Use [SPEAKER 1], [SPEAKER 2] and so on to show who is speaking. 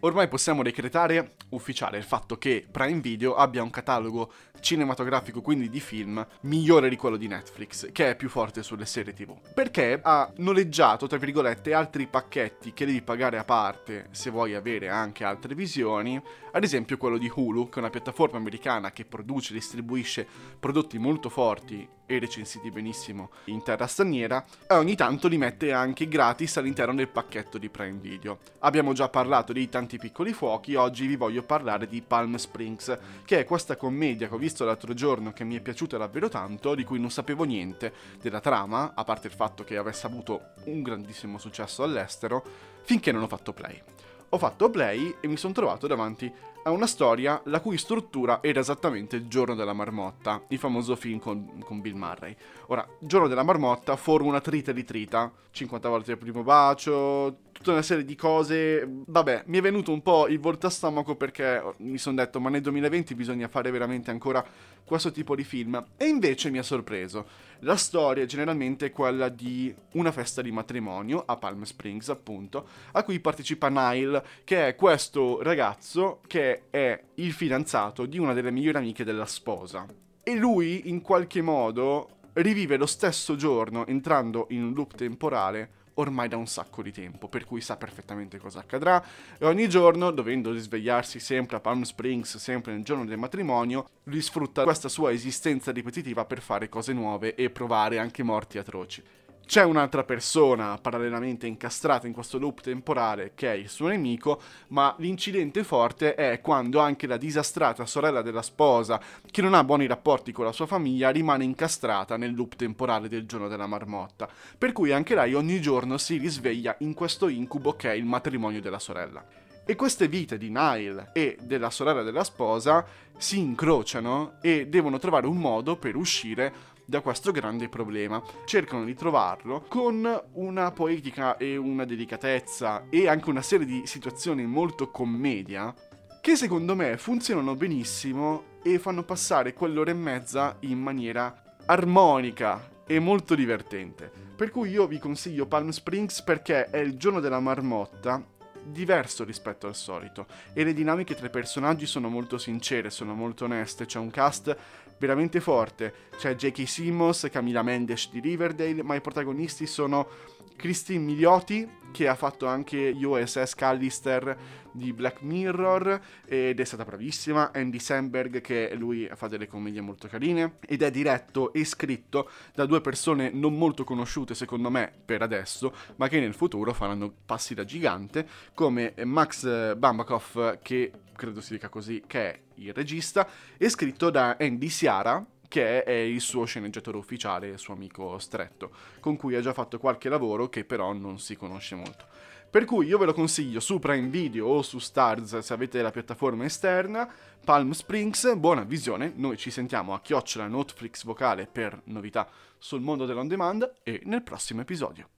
[SPEAKER 1] Ormai possiamo decretare ufficiale il fatto che Prime Video abbia un catalogo cinematografico, quindi di film, migliore di quello di Netflix, che è più forte sulle serie TV. Perché ha noleggiato, tra virgolette, altri pacchetti che devi pagare a parte se vuoi avere anche altre visioni, ad esempio quello di Hulu, che è una piattaforma americana che produce e distribuisce prodotti molto forti e recensiti benissimo in terra straniera, e ogni tanto li mette anche gratis all'interno del pacchetto di Prime Video. Abbiamo già parlato di tanti piccoli fuochi, oggi vi voglio parlare di Palm Springs, che è questa commedia che ho visto l'altro giorno che mi è piaciuta davvero tanto, di cui non sapevo niente della trama, a parte il fatto che avesse avuto un grandissimo successo all'estero, finché non ho fatto play. Ho fatto play e mi sono trovato davanti a una storia la cui struttura era esattamente il giorno della marmotta, il famoso film con, con Bill Murray. Ora, giorno della marmotta forma una trita di trita, 50 volte il primo bacio, tutta una serie di cose. Vabbè, mi è venuto un po' il volto a stomaco perché mi sono detto, ma nel 2020 bisogna fare veramente ancora questo tipo di film. E invece mi ha sorpreso. La storia generalmente è quella di una festa di matrimonio a Palm Springs, appunto, a cui partecipa Nile, che è questo ragazzo che è il fidanzato di una delle migliori amiche della sposa. E lui, in qualche modo, rivive lo stesso giorno entrando in un loop temporale ormai da un sacco di tempo, per cui sa perfettamente cosa accadrà e ogni giorno, dovendo risvegliarsi sempre a Palm Springs, sempre nel giorno del matrimonio, lui sfrutta questa sua esistenza ripetitiva per fare cose nuove e provare anche morti atroci. C'è un'altra persona parallelamente incastrata in questo loop temporale che è il suo nemico, ma l'incidente forte è quando anche la disastrata sorella della sposa, che non ha buoni rapporti con la sua famiglia, rimane incastrata nel loop temporale del giorno della marmotta, per cui anche lei ogni giorno si risveglia in questo incubo che è il matrimonio della sorella. E queste vite di Nile e della sorella della sposa si incrociano e devono trovare un modo per uscire da questo grande problema. Cercano di trovarlo con una poetica e una delicatezza e anche una serie di situazioni molto commedia che secondo me funzionano benissimo e fanno passare quell'ora e mezza in maniera armonica e molto divertente. Per cui io vi consiglio Palm Springs perché è il giorno della marmotta diverso rispetto al solito e le dinamiche tra i personaggi sono molto sincere, sono molto oneste, c'è un cast veramente forte. C'è J.K. Simmons, Camila Mendes di Riverdale, ma i protagonisti sono Christine Milioti, che ha fatto anche USS Callister di Black Mirror ed è stata bravissima, Andy Samberg che lui fa delle commedie molto carine ed è diretto e scritto da due persone non molto conosciute secondo me per adesso, ma che nel futuro faranno passi da gigante come Max Bambakov che credo si dica così, che è il regista, e scritto da Andy Siara, che è il suo sceneggiatore ufficiale, suo amico stretto, con cui ha già fatto qualche lavoro che però non si conosce molto. Per cui io ve lo consiglio su Prime Video o su Stars se avete la piattaforma esterna. Palm Springs, buona visione. Noi ci sentiamo a chiocciola Netflix vocale per novità sul mondo dell'on demand e nel prossimo episodio.